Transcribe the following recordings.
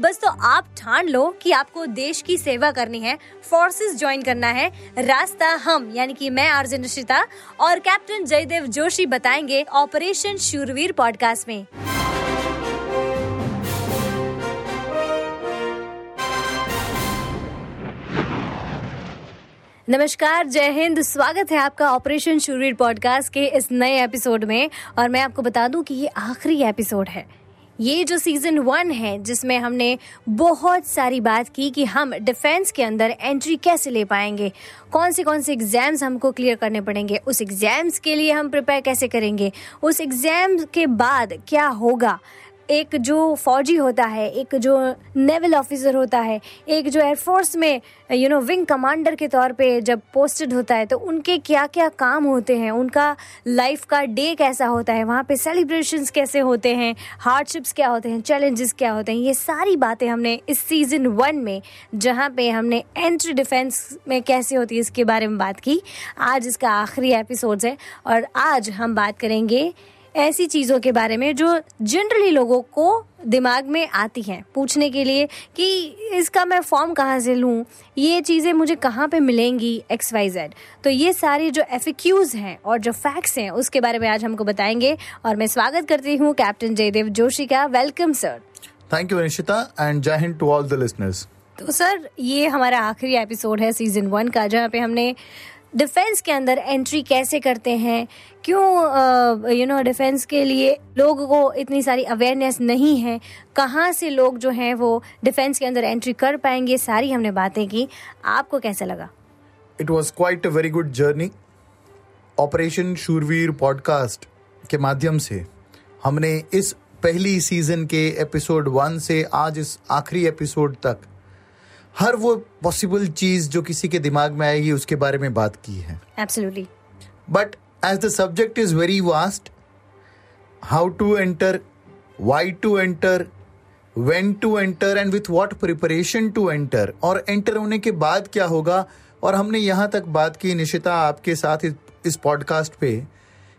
बस तो आप ठान लो कि आपको देश की सेवा करनी है फोर्सेस ज्वाइन करना है, रास्ता हम, यानी कि मैं आर्जन निशिता और कैप्टन जयदेव जोशी बताएँगे ऑपरेशन शूरवीर पॉडकास्ट में। नमस्कार, जय हिंद, स्वागत है आपका ऑपरेशन शूरवीर पॉडकास्ट के इस नए एपिसोड में और मैं आपको बता दूँ कि ये आखिरी एपिसोड है। ये जो सीज़न वन है, जिसमें हमने बहुत सारी बात की कि हम डिफेंस के अंदर एंट्री कैसे ले पाएँगे कौन से कौन से एग्ज़ाम्स हमको क्लियर करने पड़ेंगे, उस एग्ज़ाम्स के लिए हम प्रिपेयर कैसे करेंगे, उस एग्ज़ाम के बाद क्या होगा एक जो फौजी होता है, एक जो नेवल ऑफिसर होता है, एक जो एयरफोर्स में यू नो विंग कमांडर के तौर पे जब पोस्टेड होता है तो उनके क्या क्या काम होते हैं? उनका लाइफ का डे कैसा होता है? वहाँ पे सेलिब्रेशंस कैसे होते हैं? हार्डशिप्स क्या होते हैं? चैलेंजेस क्या होते हैं? ये सारी बातें हमने इस सीज़न वन में, जहाँ पे हमने एंट्री डिफेंस में कैसे होती है, इसके बारे में बात की। आज इसका आखिरी एपिसोड है और आज हम बात करेंगे ऐसी चीज़ों के बारे में जो जनरली लोगों को दिमाग में आती हैं पूछने के लिए कि इसका मैं फॉर्म कहाँ से लूँ? ये चीज़ें मुझे कहाँ पे मिलेंगी? एक्स वाई जेड तो ये सारी जो एफिक्यूज़ हैं और जो फैक्ट्स हैं उसके बारे में आज हमको बताएँगे और मैं स्वागत करती हूँ कैप्टन जयदेव जोशी का। Welcome sir thank you Nishita and जय Hind to all the listeners तो सर ये हमारा आखिरी एपिसोड है सीज़न वन का जहाँ पे हमने डिफेंस के अंदर एंट्री कैसे करते हैं? क्यों यू नो डिफेंस के लिए लोगों को इतनी सारी अवेयरनेस नहीं है? कहाँ से लोग जो हैं वो डिफेंस के अंदर एंट्री कर पाएँगे? सारी हमने बातें की। आपको कैसा लगा? It was quite a very good journey operation Shoorveer podcast के माध्यम से हमने इस पहली सीज़न के एपिसोड वन से आज इस आखिरी एपिसोड तक हर वो पॉसिबल चीज़ जो किसी के दिमाग में आएगी उसके बारे में बात की है। Absolutely but as the subject is very vast how to enter why to enter when to enter and with what preparation to enter और एंटर होने के बाद क्या होगा? और हमने यहाँ तक बात की निशिता आपके साथ इस, पॉडकास्ट पे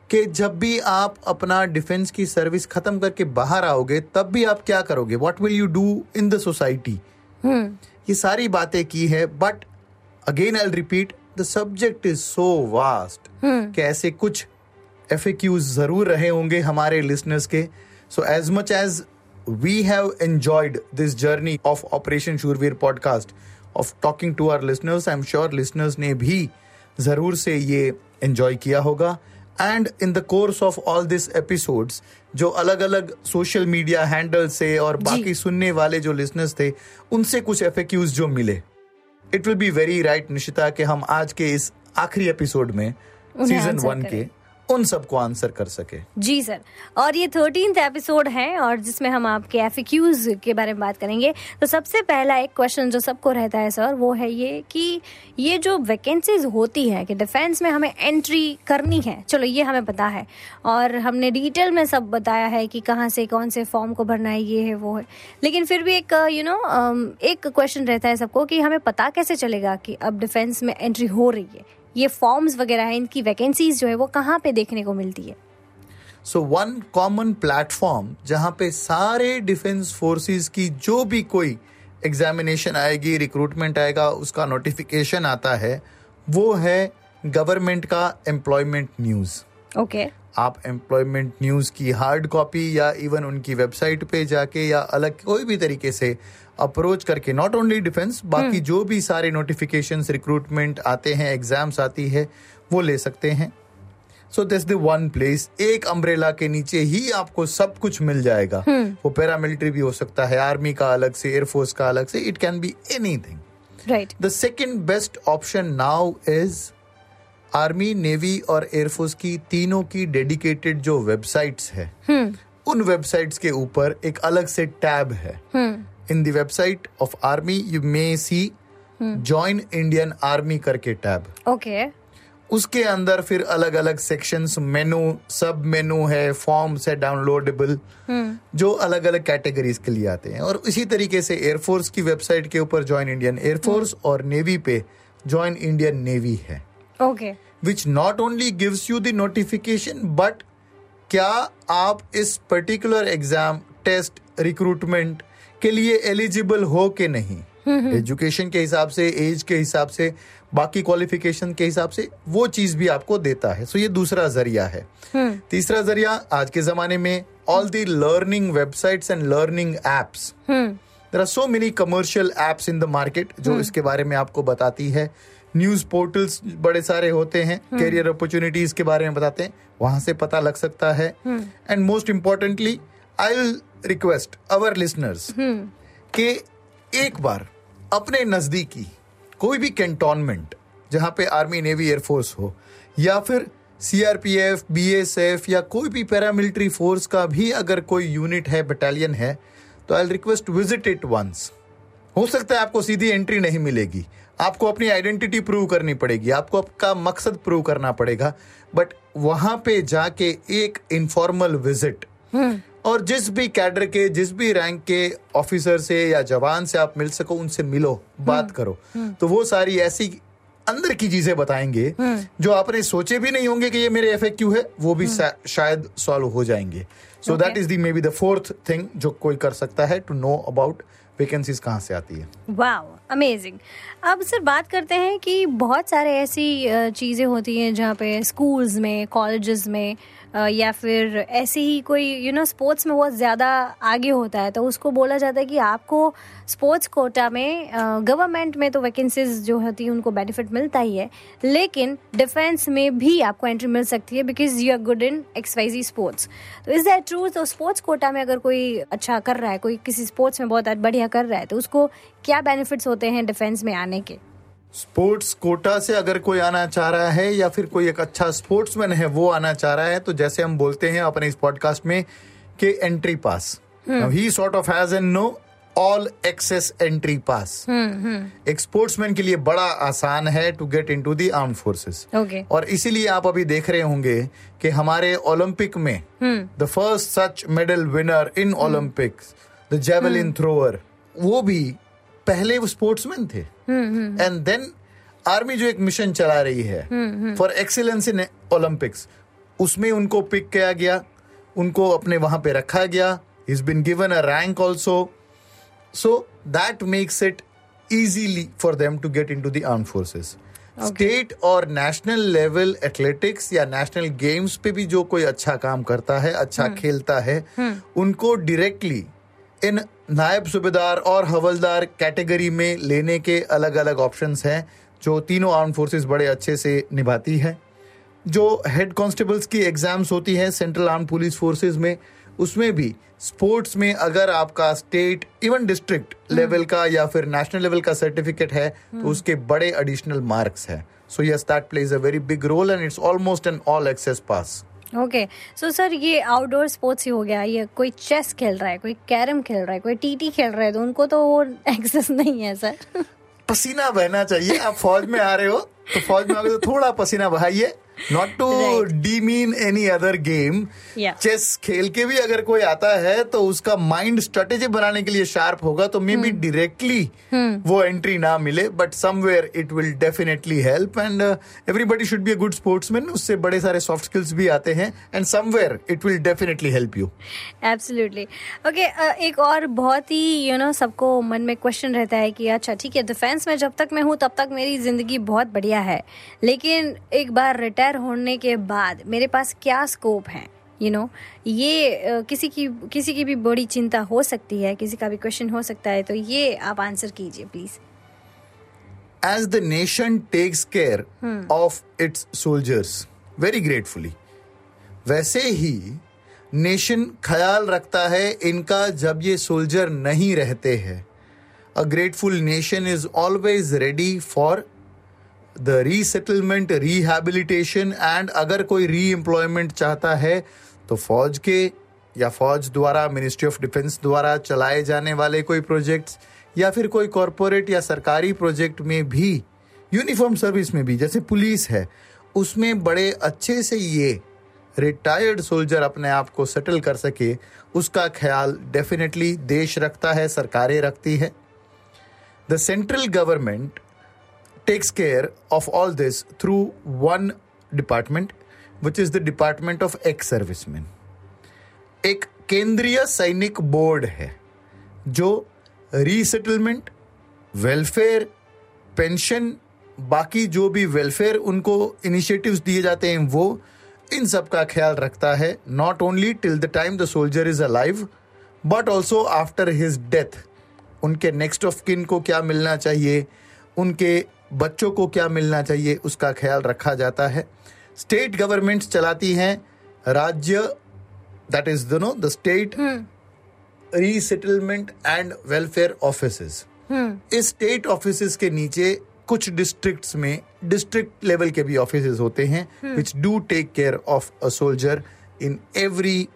कि जब भी आप अपना डिफेंस की सर्विस खत्म करके बाहर आओगे तब भी आप क्या करोगे? What will you do in the society ये सारी बातें की है but again I repeat the subject is so vast कि ऐसे कुछ एफ़ ज़रूर रहे होंगे हमारे लिसनर्स के? So as much as we have enjoyed this journey of operation Shoorveer podcast of talking to our listeners I am sure listeners ने भी ज़रूर से ये एंजॉय किया होगा। And in the course of all this episodes जो अलग अलग सोशल मीडिया हैंडल से और बाकी सुनने वाले जो लिसनर्स थे उनसे कुछ एफेक्यूज जो मिले। It will be very right Nishita कि हम आज के इस आखिरी एपिसोड में सीज़न वन के उन सबको आंसर कर सके। जी सर, और ये थर्टीन एपिसोड है और जिसमें हम आपके एफ़ के बारे में बात करेंगे। तो सबसे पहला एक क्वेश्चन जो सबको रहता है सर वो है ये कि ये जो वैकेंसीज होती है कि डिफेंस में हमें एंट्री करनी है, चलो ये हमें पता है। और हमने डिटेल में सब बताया है कि कहाँ से, कौन से फॉर्म को भरना है, ये है, वो है। लेकिन फिर भी एक यू नो एक क्वेश्चन रहता है सबको कि हमें पता कैसे चलेगा कि अब डिफेंस में एंट्री हो रही है। ये फॉर्म्स वगैरह है इनकी वैकेंसीज जो है वो कहाँ पे देखने को मिलती है सो वन कॉमन प्लेटफॉर्म जहाँ पे सारे डिफेंस फोर्सेस की जो भी कोई एग्जामिनेशन आएगी रिक्रूटमेंट आएगा उसका नोटिफिकेशन आता है वो है गवर्नमेंट का एम्प्लॉयमेंट न्यूज़ ओके okay. आप एम्प्लॉयमेंट न्यूज़ की हार्ड कॉपी या इवन उनकी वेबसाइट पे जाके या अलग कोई भी तरीके से अप्रोच करके नॉट ओनली डिफेंस बाकी जो भी सारे नोटिफिकेशन रिक्रूटमेंट आते हैं एग्ज़ाम्स आती है वो ले सकते हैं। So this the one place एक अम्ब्रेला के नीचे ही आपको सब कुछ मिल जाएगा। वो पैरामिलिट्री भी हो सकता है आर्मी का अलग से एयरफोर्स का अलग से it can be anything right the second best option now is army navy और एयरफोर्स की तीनों की डेडिकेटेड जो वेबसाइट्स है उन वेबसाइट्स के ऊपर एक अलग से टैब है। In the website of army you may see join Indian army करके टैब ओके उसके अंदर फिर अलग अलग सेक्शंस मेनू सब मेनू है फॉर्म्स है डाउनलोडेबल जो अलग अलग कैटेगरीज के लिए आते हैं। और इसी तरीके से एयरफोर्स की वेबसाइट के ऊपर ज्वाइन इंडियन एयरफोर्स और नेवी पे ज्वाइन इंडियन नेवी है। Okay which not only gives you the notification but क्या आप इस पर्टिकुलर एग्ज़ाम टेस्ट रिक्रूटमेंट के लिए एलिजिबल हो के नहीं. एजुकेशन के हिसाब से एज के हिसाब से बाकी क्वालिफिकेशन के हिसाब से वो चीज़ भी आपको देता है. सो ये दूसरा ज़रिया है. तीसरा ज़रिया आज के जमाने में all the learning websites and learning apps there are so many commercial apps in the market जो इसके बारे में आपको बताती है. न्यूज़ पोर्टल्स बड़े सारे होते हैं. करियर अपॉर्चुनिटीज़ के बारे में बताते हैं. वहाँ से पता लग सकता है. And most importantly I request our listeners के एक बार अपने नजदीकी कोई भी कैंटोनमेंट जहाँ पे आर्मी नेवी एयरफोर्स हो या फिर सीआरपीएफ बीएसएफ या कोई भी पैरामिलिट्री फोर्स का भी अगर कोई यूनिट है बटालियन है तो I request visit it once हो सकता है आपको सीधी एंट्री नहीं मिलेगी। आपको अपनी आइडेंटिटी प्रूव करनी पड़ेगी। आपको आपका मकसद प्रूव करना पड़ेगा। बट वहाँ पे जाके एक इनफॉर्मल विज़िट और जिस भी कैडर के जिस भी रैंक के ऑफिसर से या जवान से आप मिल सको उनसे मिलो बात करो। तो वो सारी ऐसी अंदर की चीज़ें बताएँगे जो आपने सोचे भी नहीं होंगे कि ये मेरे एफ़ है वो भी शायद सॉल्व हो जाएँगे। So that is the maybe the fourth thing जो कोई कर सकता है टू नो अबाउट वैकेंसीज कहाँ से आती है। वाओ अमेजिंग अब सर बात करते हैं कि बहुत सारे ऐसी चीज़ें होती हैं जहाँ पे स्कूल्स में कॉलेजेस में या फिर ऐसे ही कोई यू नो स्पोर्ट्स में बहुत ज़्यादा आगे होता है तो उसको बोला जाता है कि आपको स्पोर्ट्स कोटा में गवर्नमेंट में तो वैकेंसीज जो होती है, उनको बेनिफिट मिलता ही है, लेकिन डिफेंस में भी आपको एंट्री मिल सकती है because you are good in XYZ sports तो इज़ दैट ट्रू तो स्पोर्ट्स कोटा में अगर कोई अच्छा कर रहा है, कोई किसी स्पोर्ट्स में बहुत बढ़िया कर रहा है तो उसको क्या बेनिफिट्स होते हैं डिफेंस में आने के? स्पोर्ट्स कोटा से अगर कोई आना चाह रहा है या फिर कोई एक अच्छा स्पोर्ट्समैन है वो आना चाह रहा है तो जैसे हम बोलते हैं अपने इस पॉडकास्ट में कि entry pass he sort of has an no all access entry pass एक स्पोर्ट्समैन के लिए बड़ा आसान है to get into the armed forces और इसीलिए आप अभी देख रहे होंगे कि हमारे ओलंपिक में the first such medal winner in Olympics the javelin thrower वो भी पहले वो स्पोर्ट्समैन थे एंड देन आर्मी जो एक मिशन चला रही है फॉर एक्सीलेंस इन ओलंपिक्स उसमें उनको पिक किया गया उनको अपने वहाँ पे रखा गया is been given a rank also so that makes it easily for them to get into the armed forces state और नेशनल लेवल एथलेटिक्स या नेशनल गेम्स पे भी जो कोई अच्छा काम करता है अच्छा hmm. खेलता है hmm. उनको डायरेक्टली इन नायब सूबेदार और हवलदार कैटेगरी में लेने के अलग अलग ऑप्शंस हैं जो तीनों आर्म फोर्सेस बड़े अच्छे से निभाती है। जो हेड कांस्टेबल्स की एग्ज़ाम्स होती हैं सेंट्रल आर्म पुलिस फोर्सेस में उसमें भी स्पोर्ट्स में अगर आपका स्टेट इवन डिस्ट्रिक्ट लेवल का या फिर नेशनल लेवल का सर्टिफिकेट है तो उसके बड़े एडिशनल मार्क्स है। So yes that plays a very big role and it's almost an all access pass okay so sir ये आउटडोर स्पोर्ट्स ही हो गया, ये कोई चेस खेल रहा है, कोई कैरम खेल रहा है, कोई टीटी खेल रहा है तो उनको तो वो एक्सेस नहीं है सर पसीना बहना चाहिए। आप फौज में आ रहे हो तो फौज में आ गए तो थोड़ा पसीना बहाइए। Not to demean any other game chess खेल के भी अगर कोई आता है तो उसका माइंड स्ट्रेटेजी बनाने के लिए शार्प होगा तो मे बी डायरेक्टली वो एंट्री ना मिले but somewhere it will definitely help and everybody should be a good sportsman उससे बड़े सारे सॉफ्ट स्किल्स भी आते हैं and somewhere it will definitely help you absolutely okay एक और बहुत ही यू you नो know, सबको मन में क्वेश्चन रहता है कि अच्छा ठीक है डिफेंस में जब तक मैं हूँ तब तक मेरी ज़िंदगी बहुत बढ़िया है। लेकिन एक बार रिटायर रिटायर होने के बाद मेरे पास क्या स्कोप है? यू you नो know, ये किसी की किसी की भी बड़ी चिंता हो सकती है किसी का भी क्वेश्चन हो सकता है तो ये आप आंसर कीजिए please as the nation takes care of its soldiers very gratefully वैसे ही नेशन ख्याल रखता है इनका जब ये सोल्जर नहीं रहते हैं। A grateful nation is always ready for the resettlement rehabilitation and अगर कोई री एम्प्लॉयमेंट चाहता है तो फौज के या फौज द्वारा मिनिस्ट्री ऑफ़ डिफेंस द्वारा चलाए जाने वाले कोई प्रोजेक्ट्स या फिर कोई कॉरपोरेट या सरकारी प्रोजेक्ट में भी यूनिफॉर्म सर्विस में भी, जैसे पुलिस है, उसमें बड़े अच्छे से ये रिटायर्ड सोल्जर अपने आप को सेटल कर सके, उसका ख्याल डेफिनेटली देश रखता है, सरकारें रखती है। The central government takes care of all this through one department which is the department of ex servicemen एक केंद्रीय सैनिक बोर्ड है, जो रीसेटलमेंट वेलफेयर पेंशन बाकी जो भी वेलफेयर उनको इनिशिएटिव्स दिए जाते हैं, वो इन सब का ख्याल रखता है not only till the time the soldier is alive but also after his death उनके नेक्स्ट ऑफ़ किन को क्या मिलना चाहिए, उनके बच्चों को क्या मिलना चाहिए उसका ख्याल रखा जाता है। स्टेट गवर्नमेंट्स चलाती हैं राज्य that is no the state resettlement and welfare office इस स्टेट ऑफ़िस के नीचे कुछ डिस्ट्रिक्ट्स में डिस्ट्रिक्ट लेवल के भी ऑफ़िस होते हैं which do take care of a soldier in every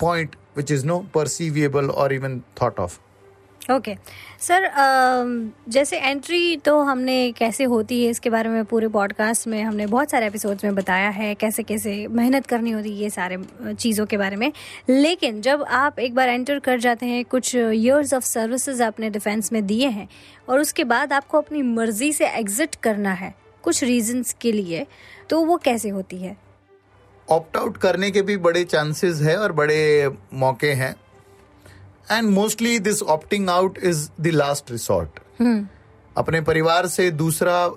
point which is no perceivable और even thought of okay sir जैसे एंट्री तो हमने कैसे होती है इसके बारे में पूरे पॉडकास्ट में हमने बहुत सारे एपिसोड्स में बताया है, कैसे कैसे मेहनत करनी होती है ये सारे चीज़ों के बारे में। लेकिन जब आप एक बार एंटर कर जाते हैं, कुछ ईयर्स ऑफ़ सर्विसेज़ आपने डिफेंस में दिए हैं, और उसके बाद आपको अपनी मर्ज़ी से एग्जिट करना है, कुछ रीजंस के लिए तो वो कैसे होती है? ऑप्ट आउट करने के भी बड़े चांसेस है और बड़े मौके हैं। And mostly this opting out is the last resort अपने परिवार से दूसरा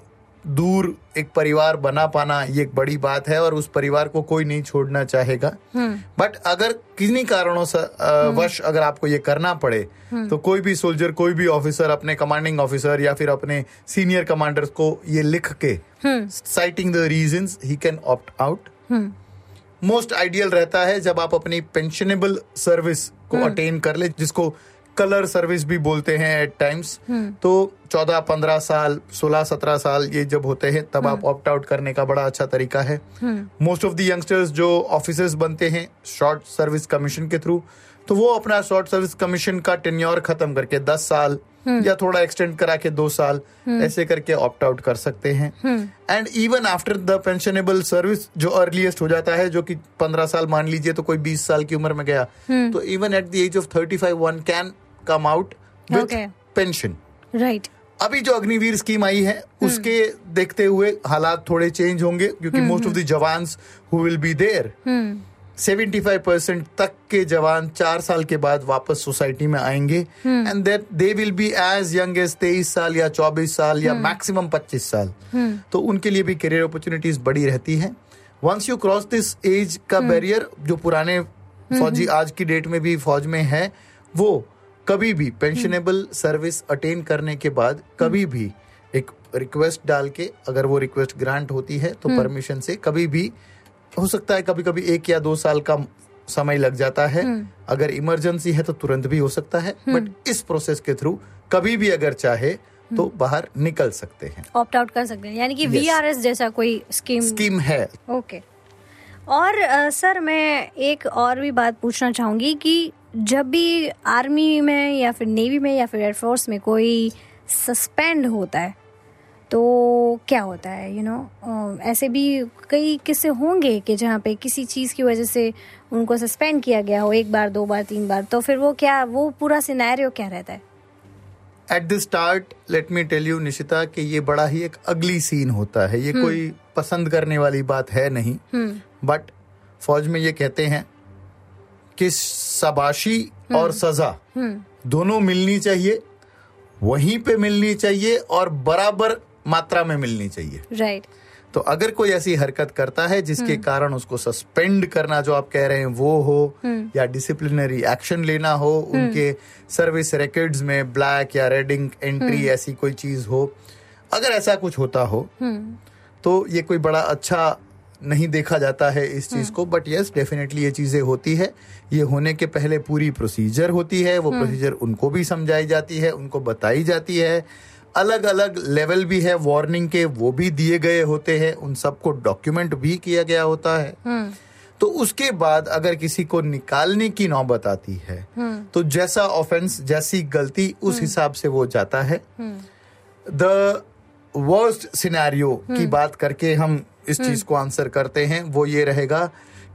दूर एक परिवार बना पाना ये एक बड़ी बात है और उस परिवार को कोई नहीं छोड़ना चाहेगा बट हम्म। अगर किन्हीं कारणों से हम्म। वश अगर आपको ये करना पड़े हम्म। तो कोई भी सोल्जर कोई भी ऑफिसर अपने कमांडिंग ऑफिसर या फिर अपने सीनियर कमांडर्स को ये लिख के citing the reason he can opt out most ideal रहता है जब आप अपनी पेंशनेबल सर्विस को अटेन हम्म। कर ले जिसको कलर सर्विस भी बोलते हैं एट टाइम्स हम्म। तो चौदह पंद्रह साल सोलह सत्रह साल ये जब होते हैं तब आप ऑप्ट हम्म। आउट करने का बड़ा अच्छा तरीका है मोस्ट ऑफ़ द यंगस्टर्स जो ऑफिसर्स बनते हैं शॉर्ट सर्विस कमीशन के थ्रू तो वो अपना शॉर्ट सर्विस कमीशन का टेन्योर खत्म करके दस साल या थोड़ा एक्सटेंड करा के दो साल ऐसे करके ऑप्ट आउट कर सकते हैं। And even after the pensionable service जो अर्लीस्ट हो जाता है जो कि पंद्रह साल मान लीजिए तो कोई बीस साल की उम्र में गया तो even at the age of thirty five one can come out with pension right अभी जो अग्निवीर स्कीम आई है उसके देखते हुए हालात थोड़े चेंज होंगे क्योंकि most of the jawan who will be there 75 percent तक के जवान चार साल के बाद वापस सोसाइटी में आएँगे and that they will be as young as तेईस साल या चौबीस साल या मैक्सिमम हम्म। पच्चीस साल hmm. तो उनके लिए भी करियर अपॉर्चुनिटीज़ बड़ी रहती है once you cross this age का बैरियर hmm. जो पुराने hmm. फौजी आज की डेट में भी फौज में है वो कभी भी पेंशनेबल सर्विस अटेन करने के बाद कभी भी एक रिक्वेस्ट डाल के अगर वो रिक्वेस्ट ग्रांट होती है तो परमिशन से कभी भी हो सकता है कभी कभी एक या दो साल का समय लग जाता है। हम्म। अगर इमरजेंसी है तो तुरंत भी हो सकता है। But hmm. इस प्रोसेस के थ्रू कभी भी अगर चाहे तो हम्म। बाहर निकल सकते हैं। ऑप्ट आउट कर सकते हैं। यानी कि वीआरएस जैसा कोई स्कीम स्कीम है। ओके और आ, सर मैं एक और भी बात पूछना चाहूँगी कि जब भी आर्मी में या फिर नेवी में या फिर एयरफोर्स में कोई सस्पेंड होता है तो क्या होता है यू you नो know, ऐसे भी कई किस्से होंगे कि जहाँ पे किसी चीज़ की वजह से उनको सस्पेंड किया गया हो एक बार दो बार तीन बार तो फिर वो क्या वो पूरा सिनेरियो क्या रहता है at the start let me tell you Nishita कि ये बड़ा ही एक अगली सीन होता है ये हम्म। कोई पसंद करने वाली बात है नहीं बट हम्म। फौज में ये कहते हैं कि सबाशी हम्म। और सजा दोनों मिलनी चाहिए वहीं पे मिलनी चाहिए और बराबर मात्रा में मिलनी चाहिए राइट right. तो अगर कोई ऐसी हरकत करता है जिसके हम्म। कारण उसको सस्पेंड करना जो आप कह रहे हैं वो हो हम्म। या डिसिप्लिनरी एक्शन लेना हो हम्म। उनके सर्विस रिकॉर्ड्स में ब्लैक या रेडिंग एंट्री ऐसी कोई चीज़ हो अगर ऐसा कुछ होता हो तो ये कोई बड़ा अच्छा नहीं देखा जाता है इस चीज़ को बट यस डेफिनेटली ये चीज़ें होती है ये होने के पहले पूरी प्रोसीजर होती है वो प्रोसीजर उनको भी समझाई जाती है उनको बताई जाती है अलग अलग लेवल भी है वार्निंग के वो भी दिए गए होते हैं उन सबको डॉक्यूमेंट भी किया गया होता है। तो उसके बाद अगर किसी को निकालने की नौबत आती है तो जैसा ऑफेंस जैसी गलती उस हिसाब से वो जाता है। द वर्स्ट सिनेरियो की बात करके हम इस चीज़ को आंसर करते हैं वो ये रहेगा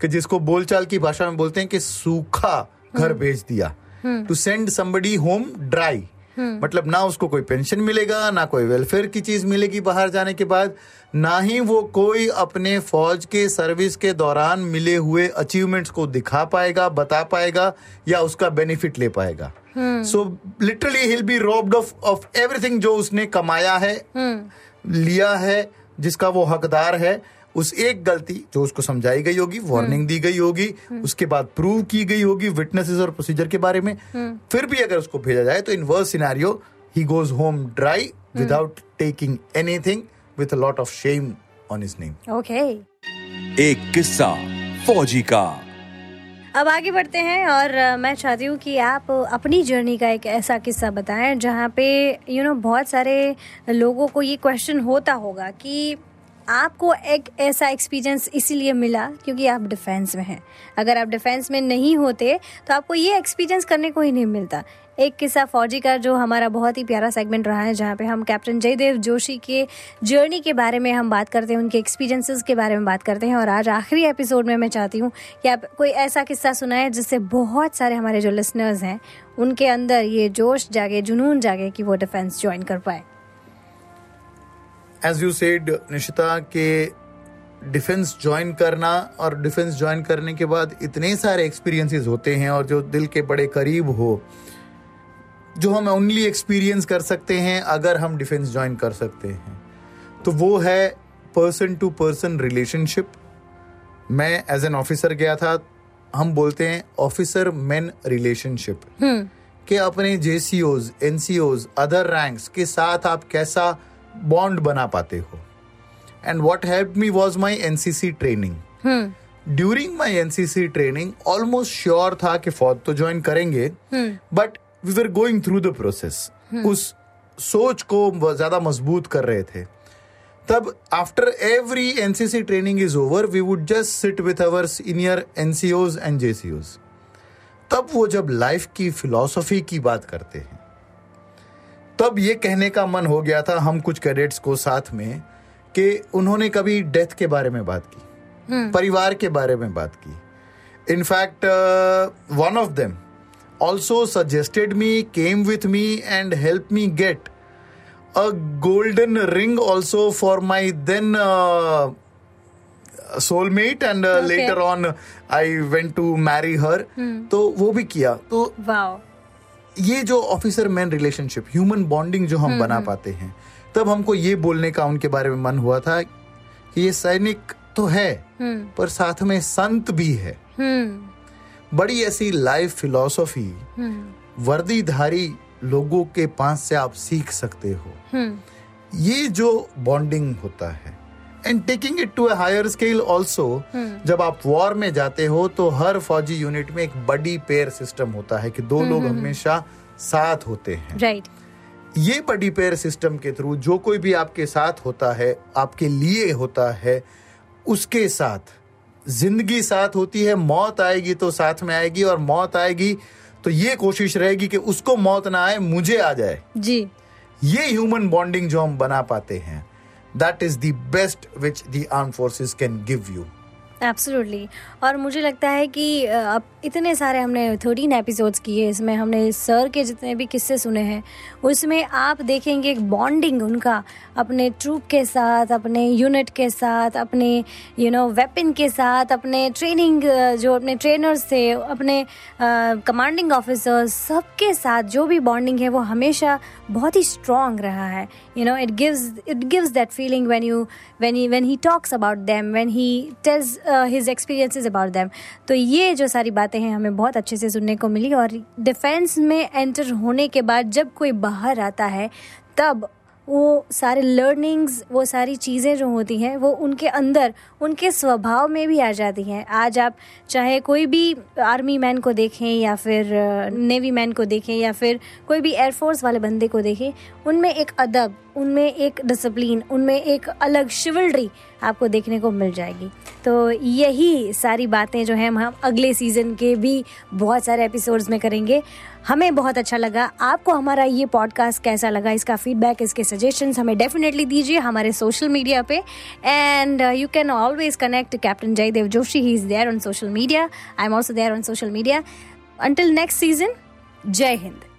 कि जिसको बोलचाल की भाषा में बोलते हैं कि सूखा घर भेज दिया। To send somebody home dry मतलब ना उसको कोई पेंशन मिलेगा ना कोई वेलफेयर की चीज़ मिलेगी बाहर जाने के बाद ना ही वो कोई अपने फौज के सर्विस के दौरान मिले हुए अचीवमेंट्स को दिखा पाएगा बता पाएगा या उसका बेनिफिट ले पाएगा। So literally he'll be robbed of of everything जो उसने कमाया है लिया है जिसका वो हकदार है। उस एक गलती जो उसको समझाई गई होगी वार्निंग दी गई होगी उसके बाद प्रूव की गई होगी विटनेसेस और प्रोसीजर के बारे में। फिर भी अगर उसको भेजा जाए तो in worse scenario he goes home dry without taking anything with lot of shame on his name okay एक किस्सा फौजी का। अब आगे बढ़ते हैं और मैं चाहती हूँ कि आप अपनी जर्नी का एक ऐसा किस्सा बताएँ जहाँ पे यू you नो know, बहुत सारे लोगों को ये क्वेश्चन होता होगा कि आपको एक ऐसा एक्सपीरियंस इसीलिए मिला क्योंकि आप डिफेंस में हैं। अगर आप डिफेंस में नहीं होते तो आपको ये एक्सपीरियंस करने को ही नहीं मिलता। एक किस्सा फौजी का जो हमारा बहुत ही प्यारा सेगमेंट रहा है, जहाँ पे हम कैप्टन जयदेव जोशी के जर्नी के बारे में हम बात करते हैं, उनके एक्सपीरियंसेस के बारे में बात करते हैं। और आज आखिरी एपिसोड में मैं चाहती हूँ कि आप कोई ऐसा किस्सा सुनाएँ जिससे बहुत सारे हमारे जो लिसनर्स हैं, उनके अंदर ये जोश जागे, जुनून जागे कि वो डिफेंस ज्वाइन कर पाए। एज यू सेड निशिता के डिफेंस ज्वाइन करना और डिफेंस ज्वाइन करने के बाद इतने सारे एक्सपीरियंसेस होते हैं और जो दिल के बड़े करीब हो जो हम ओनली एक्सपीरियंस कर सकते हैं अगर हम डिफेंस ज्वाइन कर सकते हैं। तो वो है पर्सन टू पर्सन रिलेशनशिप मैं एज एन ऑफिसर गया था हम बोलते हैं ऑफिसर मैन रिलेशनशिप के अपने जेसीओज एनसीओज अदर रैंक्स के साथ आप कैसा बॉन्ड बना पाते हो। And what help me was my NCC training during my NCC training almost sure था कि फौज तो ज्वाइन करेंगे but we were going through the process उस सोच को ज़्यादा मज़बूत कर रहे थे। तब after every NCC training is over we would just sit with our senior NCOs and जेसीओज तब वो जब लाइफ की फिलॉसफी की बात करते हैं तब ये कहने का मन हो गया था हम कुछ कैडेट्स को साथ में कि उन्होंने कभी डेथ के बारे में बात की परिवार के बारे में बात की। In fact one of them also suggested me came with me and help me get a golden ring also for my then soulmate and later on I went to marry her. तो वो भी किया। तो wow ये जो officer man relationship human bonding जो हम बना पाते हैं तब हमको ये बोलने का उनके बारे में मन हुआ था कि ये सैनिक तो है पर साथ में संत भी है। हम्म। बड़ी ऐसी लाइफ फिलॉसफी वर्दीधारी लोगों के पास से आप सीख सकते हो। हम्म। ये जो बॉन्डिंग होता है and taking it to a higher scale also जब आप वॉर में जाते हो तो हर फौजी यूनिट में एक बड़ी पेयर सिस्टम होता है कि दो लोग हमेशा साथ होते हैं। राइट ये बड़ी पेयर सिस्टम के थ्रू जो कोई भी आपके साथ होता है आपके लिए होता है उसके साथ ज़िंदगी साथ होती है मौत आएगी तो साथ में आएगी और मौत आएगी तो ये कोशिश रहेगी कि उसको मौत ना आए मुझे आ जाए। जी। ये ह्यूमन बॉन्डिंग जो हम बना पाते हैं। That is the best which the arm forces can give you absolutely और मुझे लगता है कि अब इतने सारे हमने थर्टीन एपिसोड्स किए, इसमें हमने सर के जितने भी किस्से सुने हैं, उसमें आप देखेंगे एक बॉन्डिंग उनका, अपने ट्रूप के साथ, अपने यूनिट के साथ, अपने यू नो वेपन के साथ, अपने ट्रेनिंग जो अपने ट्रेनर्स थे, अपने कमांडिंग ऑफिसर्स सबके साथ जो भी बॉन्डिंग है, वो हमेशा बहुत ही स्ट्रॉन्ग रहा है। You know it gives it gives that feeling when you when he when he talks about them when he tells his experiences about them तो ये जो सारी बातें हैं हमें बहुत अच्छे से सुनने को मिली और डिफेंस में एंटर होने के बाद जब कोई बाहर आता है, तब वो सारे लर्निंग्स वो सारी चीज़ें जो होती हैं, वो उनके अंदर, उनके स्वभाव में भी आ जाती हैं। आज आप चाहे कोई भी आर्मी मैन को देखें या फिर नेवी मैन को देखें या फिर कोई भी एयरफोर्स वाले बंदे को देखें, उनमें एक अदब उनमें एक डिसिप्लिन उनमें एक अलग शिवल्ड्री आपको देखने को मिल जाएगी। तो यही सारी बातें जो हैं हम अगले सीज़न के भी बहुत सारे एपिसोड्स में करेंगे। हमें बहुत अच्छा लगा। आपको हमारा ये पॉडकास्ट कैसा लगा? इसका फीडबैक इसके सजेशंस हमें डेफिनेटली दीजिए हमारे सोशल मीडिया पे। And you can always connect captain Jaidev Joshi he is there on social media I am also there on social media until next season Jai Hind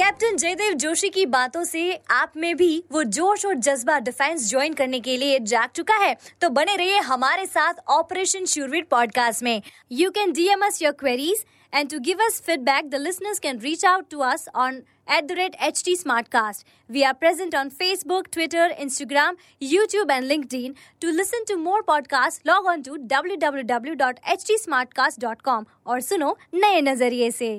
captain Jaydev Joshi की बातों से आप में भी वो जोश और जज्बा डिफेंस ज्वाइन करने के लिए जाग चुका है। तो बने रहिए हमारे साथ ऑपरेशन शुरवीर पॉडकास्ट में। You can D M S your queries and to give us feedback the listeners can reach out to us on at the rate H D smart cast we are present on Facebook Twitter Instagram YouTube and LinkedIn to listen to more podcast log on to W W W dot H D smart cast dot com और सुनो नए नज़रिए ऐसी